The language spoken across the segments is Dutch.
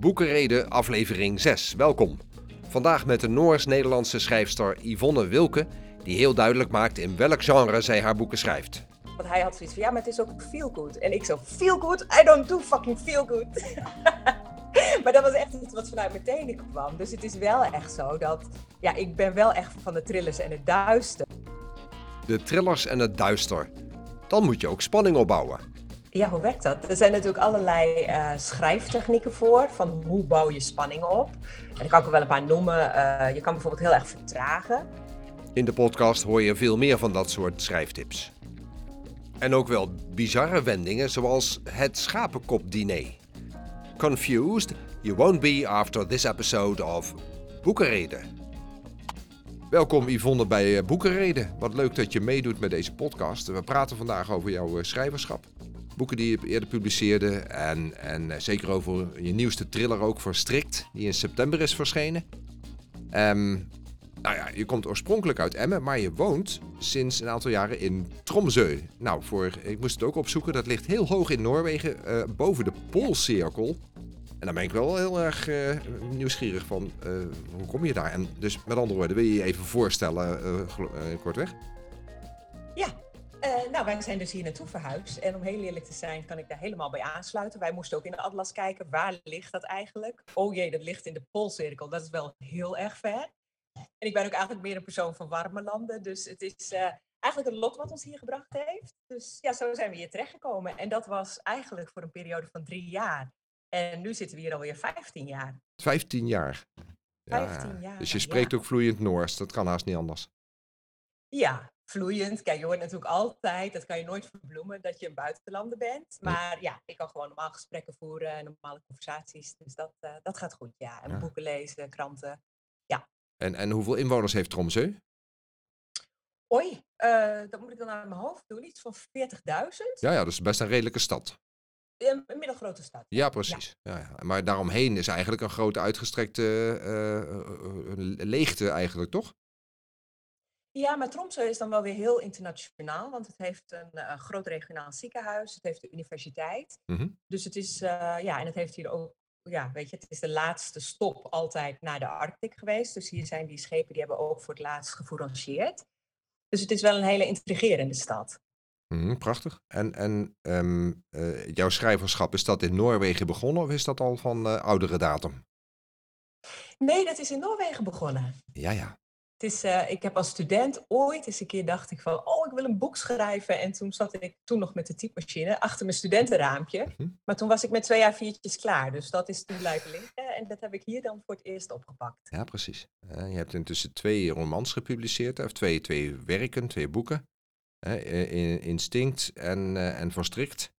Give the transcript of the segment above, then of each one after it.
Boekenreden, aflevering 6. Welkom. Vandaag met de Noors-Nederlandse schrijfster Yvonne Wilke, die heel duidelijk maakt in welk genre zij haar boeken schrijft. Want hij had zoiets van, ja, maar het is ook feel good. En ik zo, feel good? I don't do fucking feel good. maar dat was echt iets wat vanuit mijn tenen kwam. Dus het is wel echt zo dat, ja, ik ben wel echt van de thrillers en het duister. De thrillers en het duister. Dan moet je ook spanning opbouwen. Ja, hoe werkt dat? Er zijn natuurlijk allerlei uh, schrijftechnieken voor, van hoe bouw je spanning op. En daar kan ik er wel een paar noemen. Uh, je kan bijvoorbeeld heel erg vertragen. In de podcast hoor je veel meer van dat soort schrijftips. En ook wel bizarre wendingen, zoals het schapenkopdiner. Confused? You won't be after this episode of Boekenreden. Welkom Yvonne bij eh, Boekenreden. Wat leuk dat je meedoet met deze podcast. We praten vandaag over jouw schrijverschap. Boeken die je eerder publiceerde en, en eh, zeker over je nieuwste thriller ook Verstrikt, die in september is verschenen. Um, nou ja, je komt oorspronkelijk uit Emmen, maar je woont sinds een aantal jaren in Tromsø. Nou, voor, ik moest het ook opzoeken, dat ligt heel hoog in Noorwegen, uh, boven de Poolcirkel. En daar ben ik wel heel erg uh, nieuwsgierig van, hoe kom je daar? En dus met andere woorden, wil je je even voorstellen, kortweg? Nou, wij zijn dus hier naartoe verhuisd. En om heel eerlijk te zijn, kan ik daar helemaal bij aansluiten. Wij moesten ook in de atlas kijken, waar ligt dat eigenlijk? Oh jee, dat ligt in de Poolcirkel. Dat is wel heel erg ver. En ik ben ook eigenlijk meer een persoon van warme landen. Dus het is uh, eigenlijk een lot wat ons hier gebracht heeft. Dus ja, zo zijn we hier terechtgekomen. En dat was eigenlijk voor een periode van drie jaar. En nu zitten we hier alweer 15 jaar. 15 jaar? Ja, 15 jaar. Dus je spreekt ook vloeiend Noors. Dat kan haast niet anders. Ja, vloeiend. Kijk, je hoort natuurlijk altijd, dat kan je nooit verbloemen, dat je een buitenlander bent. Maar ja, ik kan gewoon normaal gesprekken voeren en normale conversaties. Dus dat, uh, dat gaat goed, ja. En ja. boeken lezen, kranten. Ja. En, en hoeveel inwoners heeft Tromsø? Oei, uh, dat moet ik dan naar mijn hoofd doen. Iets van 40.000. Ja, ja, dat is best een redelijke stad. Een, een middelgrote stad. Ja, precies. Ja. Ja, ja. Maar daaromheen is eigenlijk een grote uitgestrekte uh, leegte eigenlijk, toch? Ja, maar Tromsø is dan wel weer heel internationaal, want het heeft een uh, groot regionaal ziekenhuis, het heeft de universiteit. Mm -hmm. Dus het is, uh, ja, en het heeft hier ook, ja, weet je, het is de laatste stop altijd naar de Arctic geweest. Dus hier zijn die schepen, die hebben ook voor het laatst gefourageerd. Dus het is wel een hele intrigerende stad. Mm, prachtig. En, en um, uh, jouw schrijverschap, is dat in Noorwegen begonnen of is dat al van oudere datum? Nee, dat is in Noorwegen begonnen. Ja, ja. Het is, uh, ik heb als student ooit eens een keer dacht ik van, oh, ik wil een boek schrijven. En toen zat ik toen nog met de typemachine achter mijn studentenraampje. Mhm. Maar toen was ik met twee jaar viertjes klaar. Dus dat is toen blijven liggen. En dat heb ik hier dan voor het eerst opgepakt. Ja, precies. Uh, je hebt intussen twee romans gepubliceerd, of twee, twee werken, twee boeken. Uh, Instinct en, en Verstrikt.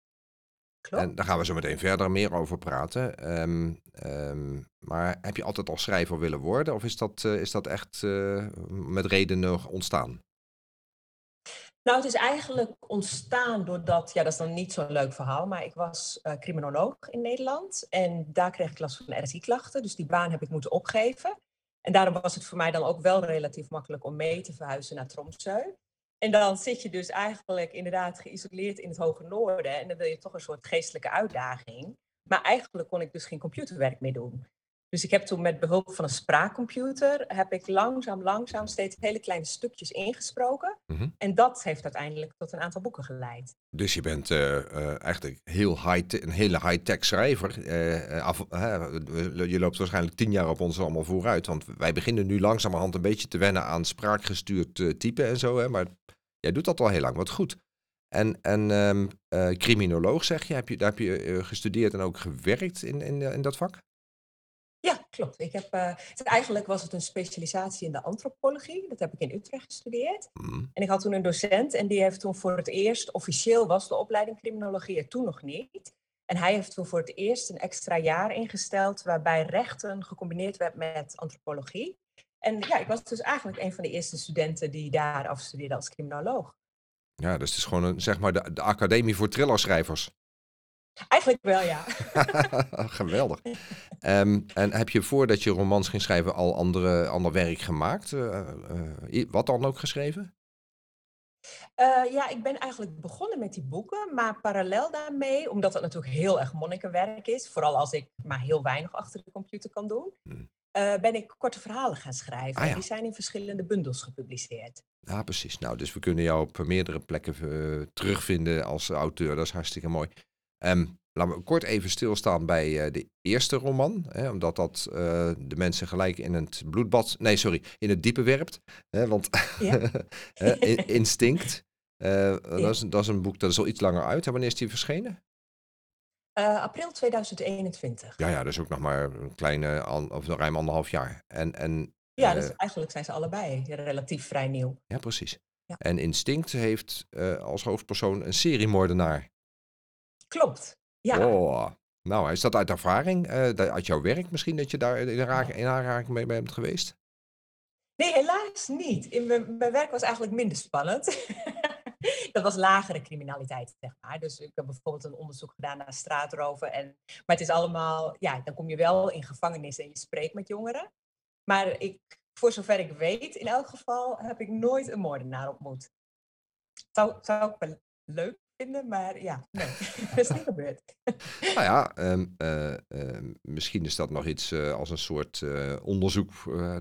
Klopt. En daar gaan we zo meteen verder meer over praten. Um, um, maar heb je altijd al schrijver willen worden? Of is dat, uh, is dat echt uh, met redenen ontstaan? Nou, het is eigenlijk ontstaan doordat, ja, dat is dan niet zo'n leuk verhaal, maar ik was uh, criminoloog in Nederland en daar kreeg ik last van RSI-klachten, dus die baan heb ik moeten opgeven. En daarom was het voor mij dan ook wel relatief makkelijk om mee te verhuizen naar Tromsø. En dan zit je dus eigenlijk inderdaad geïsoleerd in het hoge noorden. En dan wil je toch een soort geestelijke uitdaging. Maar eigenlijk kon ik dus geen computerwerk meer doen. Dus ik heb toen met behulp van een spraakcomputer... heb ik langzaam, langzaam steeds hele kleine stukjes ingesproken. Mm-hmm. En dat heeft uiteindelijk tot een aantal boeken geleid. Dus je bent uh, uh, eigenlijk heel high een hele high-tech schrijver. Uh, af, je loopt waarschijnlijk tien jaar op ons allemaal vooruit. Want wij beginnen nu langzamerhand een beetje te wennen aan spraakgestuurd typen en zo. Hè? Maar jij doet dat al heel lang, wat goed. En, en um, criminoloog zeg je, heb je daar heb je gestudeerd en ook gewerkt in, in, in dat vak? Ja, klopt. Ik heb, uh, het, eigenlijk was het een specialisatie in de antropologie. Dat heb ik in Utrecht gestudeerd. Mm. En ik had toen een docent en die heeft toen voor het eerst, officieel was de opleiding criminologie er toen nog niet. En hij heeft toen voor het eerst een extra jaar ingesteld waarbij rechten gecombineerd werd met antropologie. En ja, ik was dus eigenlijk een van de eerste studenten die daar afstudeerde als criminoloog. Ja, dus het is gewoon een, zeg maar de, de academie voor thrillerschrijvers. Eigenlijk wel, ja. Geweldig. Um, en heb je voordat je romans ging schrijven al andere, ander werk gemaakt? Uh, uh, wat dan ook geschreven? Uh, ja, ik ben eigenlijk begonnen met die boeken, maar parallel daarmee, omdat het natuurlijk heel erg monnikenwerk is, vooral als ik maar heel weinig achter de computer kan doen, hmm. Uh, ben ik korte verhalen gaan schrijven. Ah, Die zijn in verschillende bundels gepubliceerd. Ja, precies. Nou, dus we kunnen jou op meerdere plekken uh, terugvinden als auteur. Dat is hartstikke mooi. Um, laten we kort even stilstaan bij uh, de eerste roman. Hè, omdat dat de mensen gelijk in het bloedbad... Nee, sorry, in het diepe werpt. Hè, want ja. Instinct. Dat, is, dat, is, een boek dat is al iets langer uit. Wanneer is die verschenen? April 2021. Ja, ja, dus ook nog maar een kleine, of ruim anderhalf jaar. En, en, ja, dus eigenlijk zijn ze allebei relatief vrij nieuw. Ja, precies. Ja. En Instinct heeft als hoofdpersoon een seriemoordenaar. Klopt. Ja. Oh. Nou, is dat uit ervaring, uit jouw werk misschien, dat je daar in, in aanraking mee bent geweest? Nee, helaas niet. In mijn, mijn werk was eigenlijk minder spannend. dat was lagere criminaliteit, zeg maar. Dus ik heb bijvoorbeeld een onderzoek gedaan naar straatroven. En, maar het is allemaal, ja, dan kom je wel in gevangenis en je spreekt met jongeren. Maar ik, voor zover ik weet, in elk geval heb ik nooit een moordenaar ontmoet. Zou, zou ik wel leuk maar ja, nee, dat is niet gebeurd. nou ja, ehm, eh, ehm, misschien is dat nog iets uh, als een soort uh, onderzoek,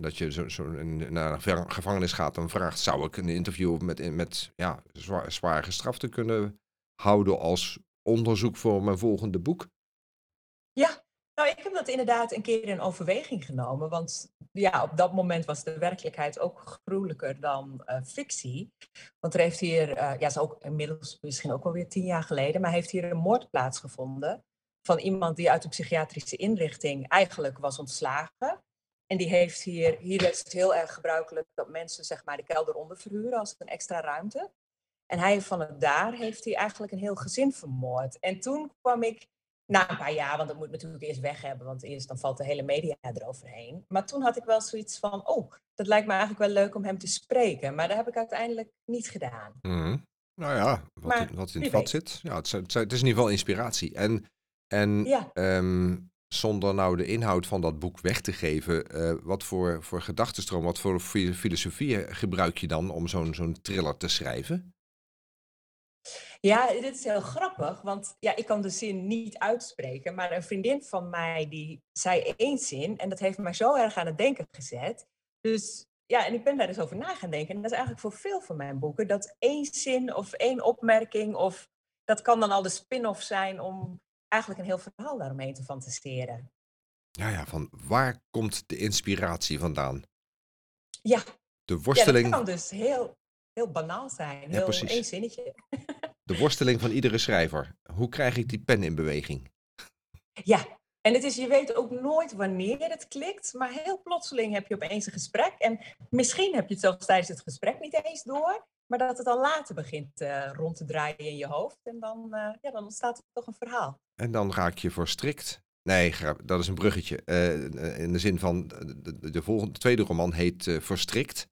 dat je zo, zo naar een gevangenis gaat en vraagt, zou ik een interview met, met ja, zwaar, zwaar gestraften kunnen houden als onderzoek voor mijn volgende boek? Nou, ik heb dat inderdaad een keer in overweging genomen. Want ja, op dat moment was de werkelijkheid ook gruwelijker dan uh, fictie. Want er heeft hier, uh, ja, is ook inmiddels misschien ook alweer tien jaar geleden, maar heeft hier een moord plaatsgevonden van iemand die uit de psychiatrische inrichting eigenlijk was ontslagen. En die heeft hier, hier is het heel erg gebruikelijk dat mensen zeg maar de kelder onder verhuren als een extra ruimte. En hij van het daar heeft hij eigenlijk een heel gezin vermoord. En toen kwam ik na een paar jaar, want dat moet natuurlijk eerst weg hebben, want eerst dan valt de hele media eroverheen. Maar toen had ik wel zoiets van, oh, dat lijkt me eigenlijk wel leuk om hem te spreken. Maar dat heb ik uiteindelijk niet gedaan. Mm. Nou ja, wat, in, wat in het vat zit. Ja, het, het, het, is in ieder geval inspiratie. En, en ja. Ehm, zonder nou de inhoud van dat boek weg te geven, uh, wat voor, voor gedachtenstroom, wat voor filosofie gebruik je dan om zo'n zo'n thriller te schrijven? Ja, dit is heel grappig, want ja, ik kan de zin niet uitspreken, maar een vriendin van mij die zei één zin en dat heeft mij zo erg aan het denken gezet. Dus ja, en ik ben daar dus over na gaan denken. En dat is eigenlijk voor veel van mijn boeken, dat één zin of één opmerking of dat kan dan al de spin-off zijn om eigenlijk een heel verhaal daaromheen te fantaseren. Ja, ja, van waar komt de inspiratie vandaan? Ja. De worsteling. Ja, dat kan dus heel, heel banaal zijn. Heel ja, één zinnetje. De worsteling van iedere schrijver. Hoe krijg ik die pen in beweging? Ja, en het is, je weet ook nooit wanneer het klikt, maar heel plotseling heb je opeens een gesprek. En misschien heb je het zelfs tijdens het gesprek niet eens door, maar dat het al later begint uh, rond te draaien in je hoofd. En dan, uh, ja, dan ontstaat er toch een verhaal. En dan raak je verstrikt. Nee, dat is een bruggetje. Uh, in de zin van, de, de, volgende, de tweede roman heet Verstrikt.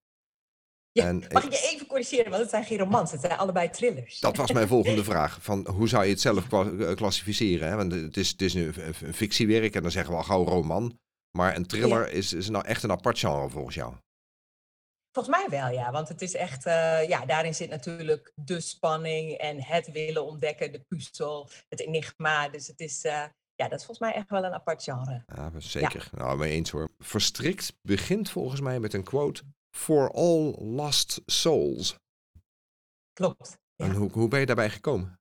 Mag ik je even corrigeren, want het zijn geen romans, het zijn allebei thrillers. Dat was mijn volgende vraag. Van, hoe zou je het zelf eh, klassificeren? Hè? Want het is, het is een, een, fictiewerk en dan zeggen we al gauw roman. Maar een thriller is, is nou echt een apart genre volgens jou? Volgens mij wel, ja. Want het is echt, uh, ja, daarin zit natuurlijk de spanning en het willen ontdekken, de puzzel, het enigma. Dus het is, uh, ja, dat is volgens mij echt wel een apart genre. Ja, zeker. Ja. Nou, mee eens hoor. Verstrikt begint volgens mij met een quote For All Lost Souls. Klopt. En hoe, hoe ben je daarbij gekomen?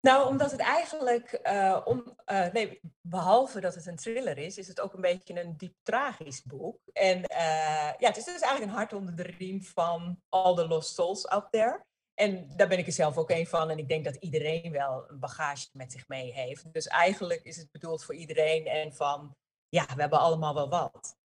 Nou, omdat het eigenlijk, uh, om, uh, nee, behalve dat het een thriller is, is het ook een beetje een diep tragisch boek. En uh, ja, het is dus eigenlijk een hart onder de riem van all the lost souls out there. En daar ben ik er zelf ook een van. En ik denk dat iedereen wel een bagage met zich mee heeft. Dus eigenlijk is het bedoeld voor iedereen en van, ja, we hebben allemaal wel wat.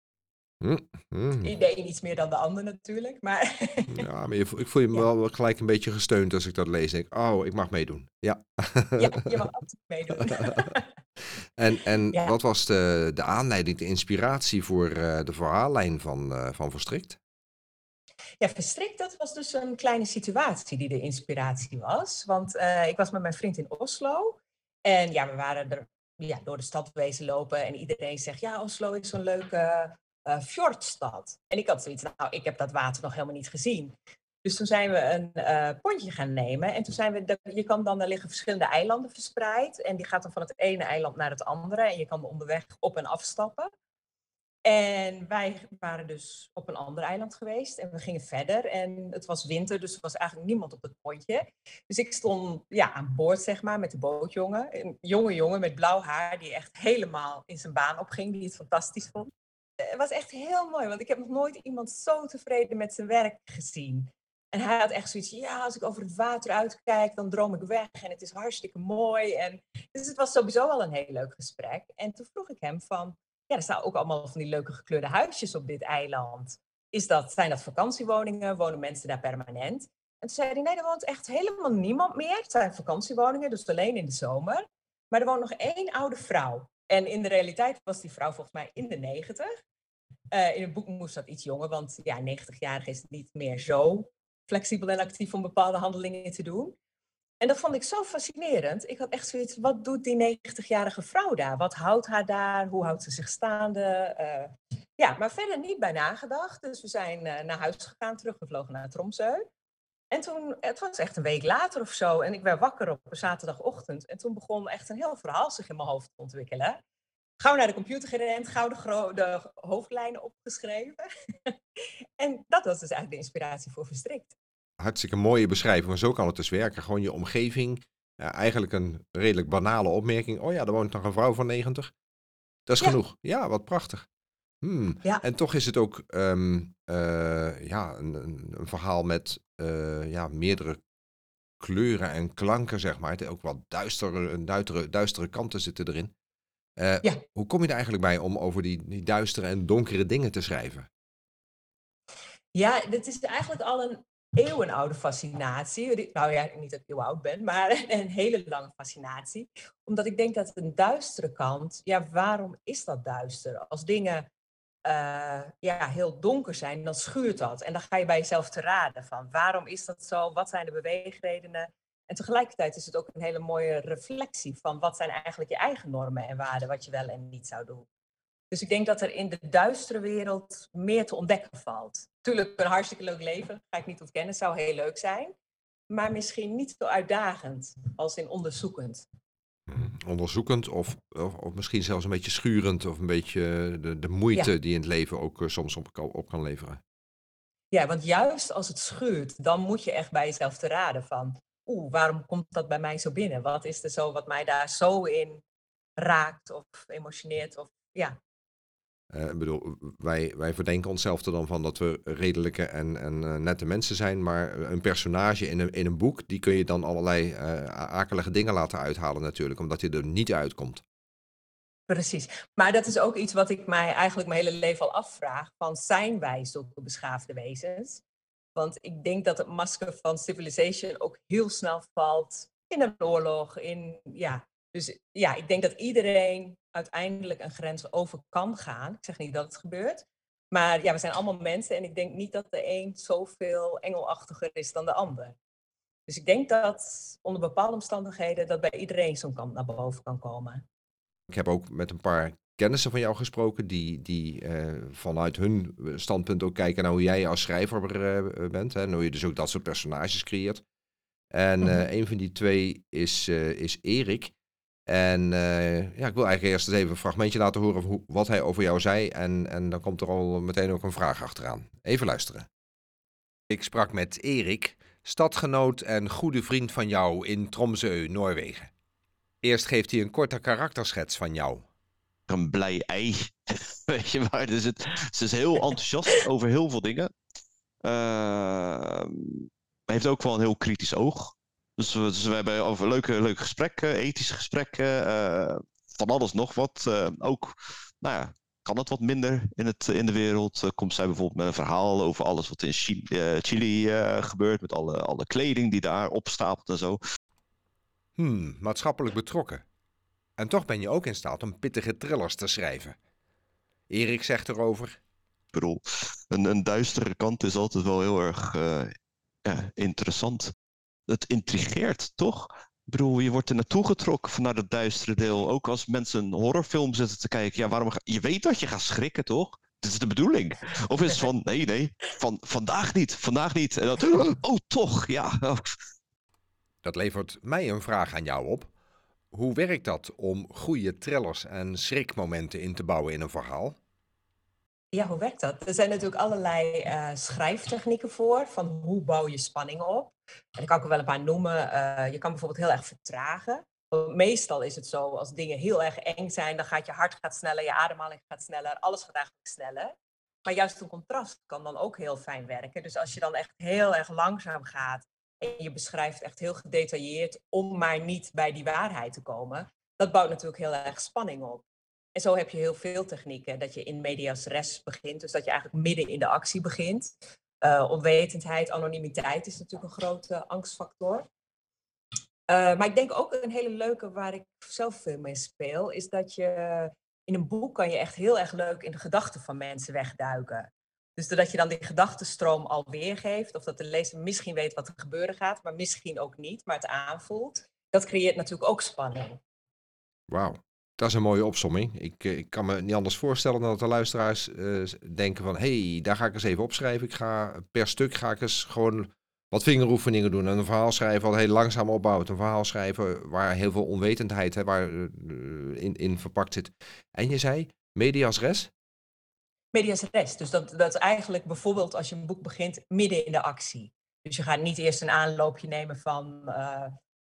Een iets meer dan de ander natuurlijk, maar... ja, maar je, ik voel je me wel gelijk een beetje gesteund als ik dat lees. Denk, oh, ik mag meedoen. Ja, ja je mag absoluut meedoen. en en wat was de, de aanleiding, de inspiratie voor uh, de verhaallijn van, uh, van Verstrikt? Ja, Verstrikt, dat was dus een kleine situatie die de inspiratie was. Want uh, ik was met mijn vriend in Oslo. En ja, we waren er ja, door de stad wezen lopen. En iedereen zegt, ja, Oslo is zo'n leuke uh, fjordstad. En ik had zoiets, nou, ik heb dat water nog helemaal niet gezien. Dus toen zijn we een uh, pontje gaan nemen. En toen zijn we, je kan dan, er liggen verschillende eilanden verspreid. En die gaat dan van het ene eiland naar het andere. En je kan er onderweg op en afstappen. En wij waren dus op een ander eiland geweest en we gingen verder. En het was winter, dus er was eigenlijk niemand op het pontje. Dus ik stond ja, aan boord, zeg maar, met de bootjongen. Een jonge jongen met blauw haar, die echt helemaal in zijn baan opging, die het fantastisch vond. Het was echt heel mooi, want ik heb nog nooit iemand zo tevreden met zijn werk gezien. En hij had echt zoiets, ja, als ik over het water uitkijk, dan droom ik weg en het is hartstikke mooi. En, dus het was sowieso al een heel leuk gesprek. En toen vroeg ik hem van, ja, er staan ook allemaal van die leuke gekleurde huisjes op dit eiland. Is dat, zijn dat vakantiewoningen? Wonen mensen daar permanent? En toen zei hij, nee, er woont echt helemaal niemand meer. Het zijn vakantiewoningen, dus alleen in de zomer. Maar er woont nog één oude vrouw. En in de realiteit was die vrouw volgens mij in de negentig. Uh, in het boek moest dat iets jonger, want ja, 90-jarige is niet meer zo flexibel en actief om bepaalde handelingen te doen. En dat vond ik zo fascinerend. Ik had echt zoiets, wat doet die 90-jarige vrouw daar? Wat houdt haar daar? Hoe houdt ze zich staande? Uh, ja, maar verder niet bij nagedacht. Dus we zijn uh, naar huis gegaan, teruggevlogen naar Tromsø. En toen, het was echt een week later of zo, en ik werd wakker op een zaterdagochtend. En toen begon echt een heel verhaal zich in mijn hoofd te ontwikkelen. Gauw naar de computer gerend, gauw de, de hoofdlijnen opgeschreven. en dat was dus eigenlijk de inspiratie voor Verstrikt hartstikke mooie beschrijving, maar zo kan het dus werken. Gewoon je omgeving. Ja, eigenlijk een redelijk banale opmerking. Oh ja, er woont nog een vrouw van 90. Dat is genoeg. Ja, wat prachtig. Hmm. Ja. En toch is het ook um, uh, ja, een, een, verhaal met uh, ja, meerdere kleuren en klanken, zeg maar. Het ook wat duistere, duistere, duistere kanten zitten erin. Uh, ja. Hoe kom je er eigenlijk bij om over die, die duistere en donkere dingen te schrijven? Ja, dit is eigenlijk al een eeuwenoude fascinatie. Nou ja, niet dat ik heel oud ben, maar een hele lange fascinatie. Omdat ik denk dat een duistere kant, ja, waarom is dat duister? Als dingen uh, ja, heel donker zijn, dan schuurt dat. En dan ga je bij jezelf te raden van waarom is dat zo? Wat zijn de beweegredenen? En tegelijkertijd is het ook een hele mooie reflectie van wat zijn eigenlijk je eigen normen en waarden, wat je wel en niet zou doen. Dus ik denk dat er in de duistere wereld meer te ontdekken valt. Tuurlijk, een hartstikke leuk leven, ga ik niet ontkennen, zou heel leuk zijn. Maar misschien niet zo uitdagend als in onderzoekend. Onderzoekend of, of, of, misschien zelfs een beetje schurend of een beetje de, de moeite die in het leven ook uh, soms op, op, kan leveren. Ja, want juist als het schuurt, dan moet je echt bij jezelf te raden van, oeh, waarom komt dat bij mij zo binnen? Wat is er zo wat mij daar zo in raakt of emotioneert? Of, ja, uh, ik bedoel, wij, wij verdenken onszelf er dan van dat we redelijke en, en uh, nette mensen zijn. Maar een personage in een, in een boek, die kun je dan allerlei uh, akelige dingen laten uithalen natuurlijk, omdat hij er niet uitkomt. Precies. Maar dat is ook iets wat ik mij eigenlijk mijn hele leven al afvraag. Van zijn wij zulke beschaafde wezens? Want ik denk dat het masker van civilization ook heel snel valt in een oorlog, in ja, dus ja, ik denk dat iedereen uiteindelijk een grens over kan gaan. Ik zeg niet dat het gebeurt. Maar ja, we zijn allemaal mensen en ik denk niet dat de een zoveel engelachtiger is dan de ander. Dus ik denk dat onder bepaalde omstandigheden dat bij iedereen zo'n kant naar boven kan komen. Ik heb ook met een paar kennissen van jou gesproken die, die uh, vanuit hun standpunt ook kijken naar hoe jij als schrijver uh, bent. Hè, en hoe je dus ook dat soort personages creëert. En uh, een van die twee is, is Erik. En uh, ja, ik wil eigenlijk eerst even een fragmentje laten horen hoe, wat hij over jou zei. En, en dan komt er al meteen ook een vraag achteraan. Even luisteren. Ik sprak met Erik, stadgenoot en goede vriend van jou in Tromsø, Noorwegen. Eerst geeft hij een korte karakterschets van jou. Een blij ei, weet je waar. Dus het, ze is heel enthousiast over heel veel dingen. Uh, heeft ook wel een heel kritisch oog. Dus we, dus we hebben over leuke, leuke gesprekken, ethische gesprekken, uh, van alles nog wat. Uh, ook, nou ja, kan het wat minder in, het, in de wereld? Uh, komt zij bijvoorbeeld met een verhaal over alles wat in Chili, Chili gebeurt, met alle, alle kleding die daar opstapelt en zo. Hmm, maatschappelijk betrokken. En toch ben je ook in staat om pittige thrillers te schrijven. Erik zegt erover. Ik bedoel, een, een duistere kant is altijd wel heel erg ja, interessant het intrigeert, toch? Ik bedoel, je wordt er naartoe getrokken vanuit naar het duistere deel. Ook als mensen een horrorfilm zitten te kijken. Ja, waarom ga... Je weet dat je gaat schrikken, toch? dit is de bedoeling. Of is het van, nee, nee, van, vandaag niet, vandaag niet. En dan, oh, toch, ja. Dat levert mij een vraag aan jou op. Hoe werkt dat om goede trillers en schrikmomenten in te bouwen in een verhaal? Ja, hoe werkt dat? Er zijn natuurlijk allerlei uh, schrijftechnieken voor, van hoe bouw je spanning op. En ik kan ook wel een paar noemen. Uh, je kan bijvoorbeeld heel erg vertragen. Meestal is het zo, als dingen heel erg eng zijn, dan gaat je hart gaat sneller, je ademhaling gaat sneller, alles gaat eigenlijk sneller. Maar juist een contrast kan dan ook heel fijn werken. Dus als je dan echt heel erg langzaam gaat en je beschrijft echt heel gedetailleerd om maar niet bij die waarheid te komen, dat bouwt natuurlijk heel erg spanning op. En zo heb je heel veel technieken. Dat je in medias res begint, dus dat je eigenlijk midden in de actie begint. Uh, onwetendheid, anonimiteit is natuurlijk een grote angstfactor. Uh, maar ik denk ook een hele leuke waar ik zelf veel mee speel, is dat je in een boek kan je echt heel erg leuk in de gedachten van mensen wegduiken. Dus doordat je dan die gedachtenstroom al weergeeft, of dat de lezer misschien weet wat er gebeuren gaat, maar misschien ook niet, maar het aanvoelt, dat creëert natuurlijk ook spanning. Wauw. Dat is een mooie opsomming. Ik, eh, ik kan me niet anders voorstellen dan dat de luisteraars uh, denken van... hé, hey, daar ga ik eens even opschrijven. Ik ga per stuk ga ik eens gewoon wat vingeroefeningen doen. En een verhaal schrijven wat heel langzaam opbouwt. Een verhaal schrijven waar heel veel onwetendheid hè, waar, uh, in, in verpakt zit. En je zei, medias res? Medias res. Dus dat, dat is eigenlijk bijvoorbeeld als je een boek begint midden in de actie. Dus je gaat niet eerst een aanloopje nemen van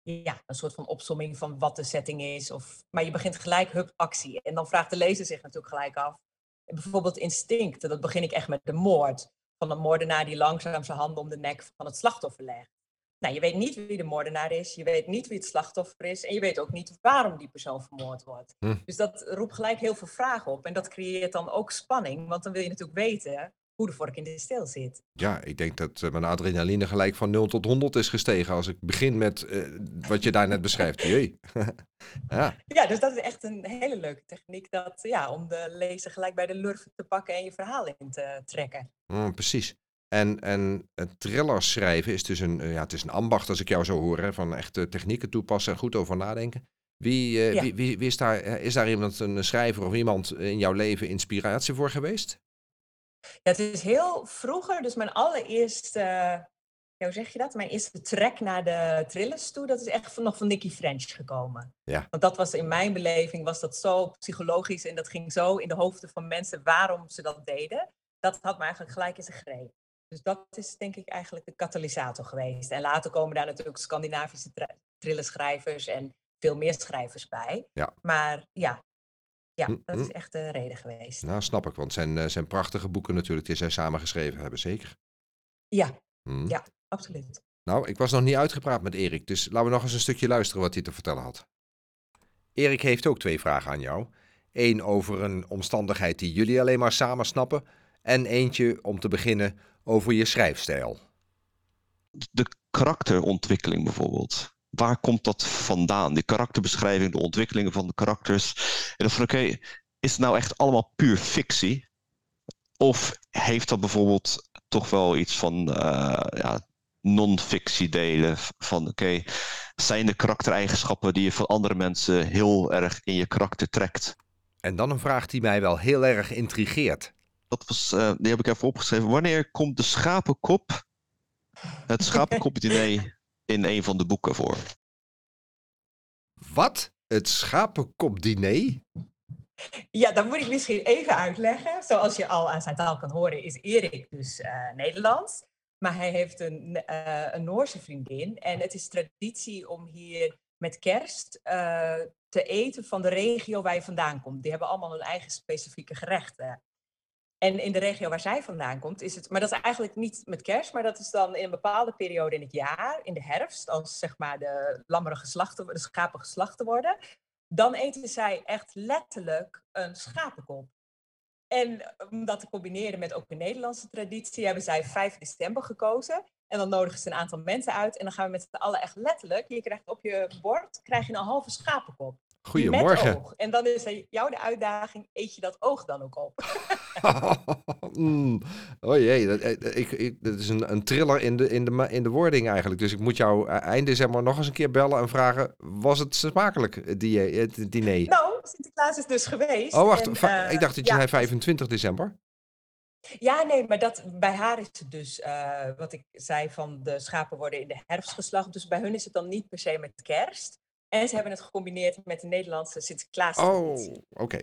ja, een soort van opsomming van wat de setting is. Of, maar je begint gelijk, hup, actie. En dan vraagt de lezer zich natuurlijk gelijk af. Bijvoorbeeld instincten, dat begin ik echt met de moord. Van een moordenaar die langzaam zijn handen om de nek van het slachtoffer legt. Nou, je weet niet wie de moordenaar is, je weet niet wie het slachtoffer is en je weet ook niet waarom die persoon vermoord wordt. Hm. Dus dat roept gelijk heel veel vragen op en dat creëert dan ook spanning, want dan wil je natuurlijk weten hoe de vork in de steel zit. Ja, ik denk dat uh, mijn adrenaline gelijk van 0 tot 100 is gestegen als ik begin met uh, wat je daar net beschrijft. Jee. ja. ja, dus dat is echt een hele leuke techniek dat, ja, om de lezer gelijk bij de lurven te pakken en je verhaal in te trekken. Mm, precies. En, en thriller schrijven is dus een, ja, het is een ambacht als ik jou zo hoor, hè, van echte technieken toepassen en goed over nadenken. Wie, uh, ja. wie, wie, wie, is, daar, is daar iemand, een schrijver of iemand in jouw leven inspiratie voor geweest? Ja, het is heel vroeger, dus mijn allereerste, ja, hoe zeg je dat? Mijn eerste trek naar de trillers toe, dat is echt nog van Nicky French gekomen. Ja. Want dat was in mijn beleving, was dat zo psychologisch en dat ging zo in de hoofden van mensen waarom ze dat deden. Dat had me eigenlijk gelijk in zijn greep. Dus dat is denk ik eigenlijk de katalysator geweest. En later komen daar natuurlijk Scandinavische trillerschrijvers en veel meer schrijvers bij. Ja. Maar ja, ja, hm, dat is hm. echt de reden geweest. Nou, snap ik, want het zijn, uh, zijn prachtige boeken natuurlijk die zij samen geschreven hebben, zeker. Ja, hm. ja, absoluut. Nou, ik was nog niet uitgepraat met Erik, dus laten we nog eens een stukje luisteren wat hij te vertellen had. Erik heeft ook twee vragen aan jou. Eén over een omstandigheid die jullie alleen maar samen snappen. En eentje om te beginnen over je schrijfstijl. De karakterontwikkeling bijvoorbeeld waar komt dat vandaan? Die karakterbeschrijving, de ontwikkelingen van de karakters. En dan van oké, is het nou echt allemaal puur fictie? Of heeft dat bijvoorbeeld toch wel iets van uh, ja, non-fictie delen? Van oké, zijn de karaktereigenschappen die je van andere mensen heel erg in je karakter trekt? En dan een vraag die mij wel heel erg intrigeert. Dat was, uh, die heb ik even opgeschreven. Wanneer komt de schapenkop, het schapenkop-diner in een van de boeken voor. Wat? Het schapenkopdiner? Ja, dat moet ik misschien even uitleggen. Zoals je al aan zijn taal kan horen, is Erik dus uh, Nederlands. Maar hij heeft een, uh, een Noorse vriendin. En het is traditie om hier met kerst uh, te eten van de regio waar je vandaan komt. Die hebben allemaal hun eigen specifieke gerechten. En in de regio waar zij vandaan komt, is het, maar dat is eigenlijk niet met kerst, maar dat is dan in een bepaalde periode in het jaar, in de herfst, als zeg maar de lammeren geslachten, de schapen geslachten worden, dan eten zij echt letterlijk een schapenkop. En om dat te combineren met ook een Nederlandse traditie, hebben zij 5 december gekozen. En dan nodigen ze een aantal mensen uit en dan gaan we met z'n allen echt letterlijk, je krijgt op je bord, krijg je een halve schapenkop. Goedemorgen. Oog. En dan is jou de uitdaging, eet je dat oog dan ook op? mm. Oh jee, dat, eh, ik, ik, dat is een, een triller in de, in, de, in de wording eigenlijk. Dus ik moet jou eh, eind december nog eens een keer bellen en vragen, was het smakelijk, het diner? Nou, Sinterklaas is dus geweest. Oh wacht, en, uh, ik dacht dat je ja. zei 25 december. Ja, nee, maar dat, bij haar is het dus, uh, wat ik zei, van de schapen worden in de herfst geslacht. Dus bij hun is het dan niet per se met kerst. En ze hebben het gecombineerd met de Nederlandse Sinterklaas. Oh, oké.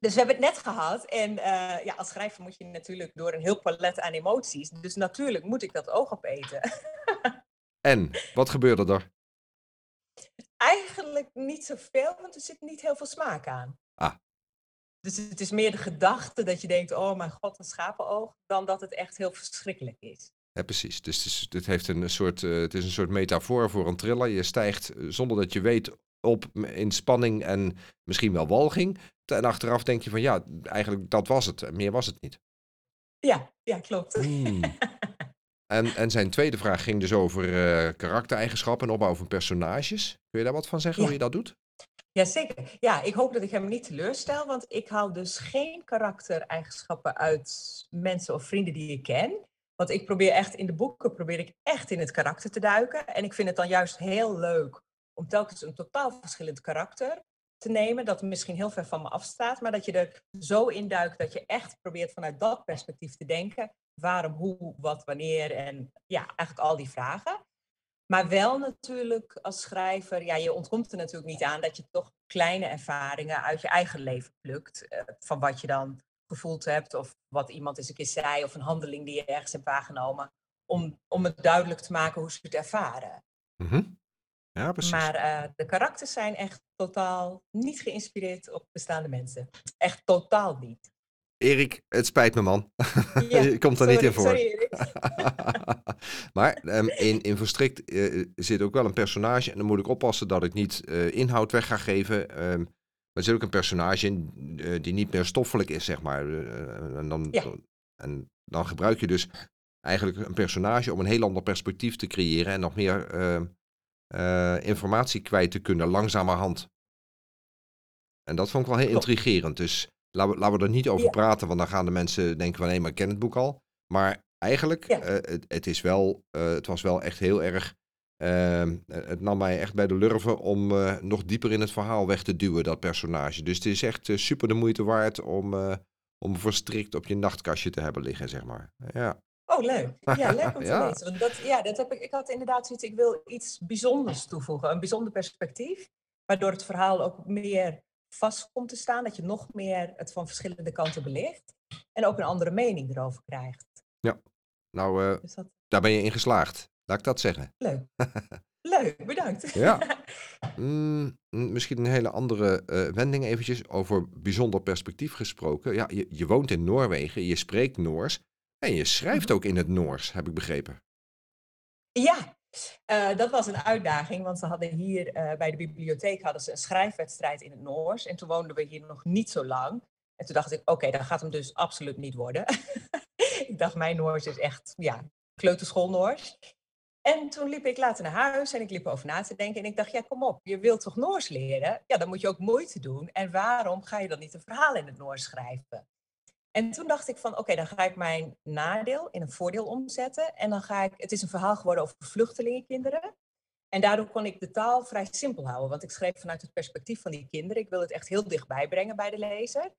Dus we hebben het net gehad. En uh, ja, als schrijver moet je natuurlijk door een heel palet aan emoties. Dus natuurlijk moet ik dat oog opeten. en, wat gebeurde er? Eigenlijk niet zoveel, want er zit niet heel veel smaak aan. Ah. Dus het is meer de gedachte dat je denkt, oh mijn god, een schapenoog, dan dat het echt heel verschrikkelijk is. Ja, precies. Dus het is, dit heeft een soort, uh, het is een soort metafoor voor een thriller. Je stijgt eh, zonder dat je weet op in spanning en misschien wel walging. En achteraf denk je van ja, eigenlijk dat was het. Meer was het niet. Ja, ja klopt. Hmm. En, en zijn tweede vraag ging dus over uh, karaktereigenschappen en opbouw van personages. Kun je daar wat van zeggen, ja. hoe je dat doet? Jazeker. Ja, ik hoop dat ik hem niet teleurstel, want ik haal dus geen karaktereigenschappen uit mensen of vrienden die ik ken. Want ik probeer echt in de boeken, probeer ik echt in het karakter te duiken. En ik vind het dan juist heel leuk om telkens een totaal verschillend karakter te nemen, dat misschien heel ver van me afstaat, maar dat je er zo in duikt dat je echt probeert vanuit dat perspectief te denken. Waarom, hoe, wat, wanneer en ja, eigenlijk al die vragen. Maar wel natuurlijk als schrijver, ja, je ontkomt er natuurlijk niet aan dat je toch kleine ervaringen uit je eigen leven plukt. Eh, van wat je dan gevoeld hebt of wat iemand eens een keer zei of een handeling die je ergens hebt waargenomen. Om, om het duidelijk te maken hoe ze het ervaren. Mm Ja, precies. Maar uh, de karakters zijn echt totaal niet geïnspireerd op bestaande mensen. Echt totaal niet. Erik, het spijt me man. Ja, je komt sorry, niet in voor. Sorry, Erik. maar um, in, in Verstrikt uh, zit ook wel een personage. En dan moet ik oppassen dat ik niet uh, inhoud weg ga geven. Um, maar er zit ook een personage in uh, die niet meer stoffelijk is, zeg maar. en, dan, Ja. en dan gebruik je dus eigenlijk een personage om een heel ander perspectief te creëren. En nog meer eh, informatie kwijt te kunnen, langzamerhand. En dat vond ik wel heel Klopt. intrigerend. Dus laten we, laten we er niet over Ja. praten, want dan gaan de mensen denken van hé, maar ik ken het boek al. Maar eigenlijk, Ja. eh, het, het, is wel, eh, het was wel echt heel erg. Ehm, het nam mij echt bij de lurven om eh, nog dieper in het verhaal weg te duwen, dat personage. Dus het is echt eh, super de moeite waard om, eh, om verstrikt op je nachtkastje te hebben liggen, zeg maar. Ja. Oh, leuk. Ja, leuk om te Ja. lezen. Want dat, ja, dat heb ik, ik had inderdaad zoiets, ik wil iets bijzonders toevoegen. Een bijzonder perspectief, waardoor het verhaal ook meer vast komt te staan. Dat je nog meer het van verschillende kanten belicht. En ook een andere mening erover krijgt. Nou, eh, Dus dat, daar ben je in geslaagd. Laat ik dat zeggen. leuk. Leuk, bedankt. Ja. Mm, mm, misschien een hele andere eh, wending eventjes over bijzonder perspectief gesproken. Ja, je, je woont in Noorwegen, je spreekt Noors en je schrijft Mhm. ook in het Noors, heb ik begrepen. Ja, eh, dat was een uitdaging, want ze hadden hier eh, bij de bibliotheek hadden ze een schrijfwedstrijd in het Noors. En toen woonden we hier nog niet zo lang. En toen dacht ik, oké, dat gaat hem dus absoluut niet worden. ik dacht, mijn Noors is echt, ja, kleuterschool Noors. En toen liep ik later naar huis en ik liep over na te denken. En ik dacht, ja, kom op, je wilt toch Noors leren? Ja, dan moet je ook moeite doen. En waarom ga je dan niet een verhaal in het Noors schrijven? En toen dacht ik van, oké, dan ga ik mijn nadeel in een voordeel omzetten. En dan ga ik, het is een verhaal geworden over vluchtelingenkinderen. En daardoor kon ik de taal vrij simpel houden. Want ik schreef vanuit het perspectief van die kinderen. Ik wil het echt heel dichtbij brengen bij de lezer.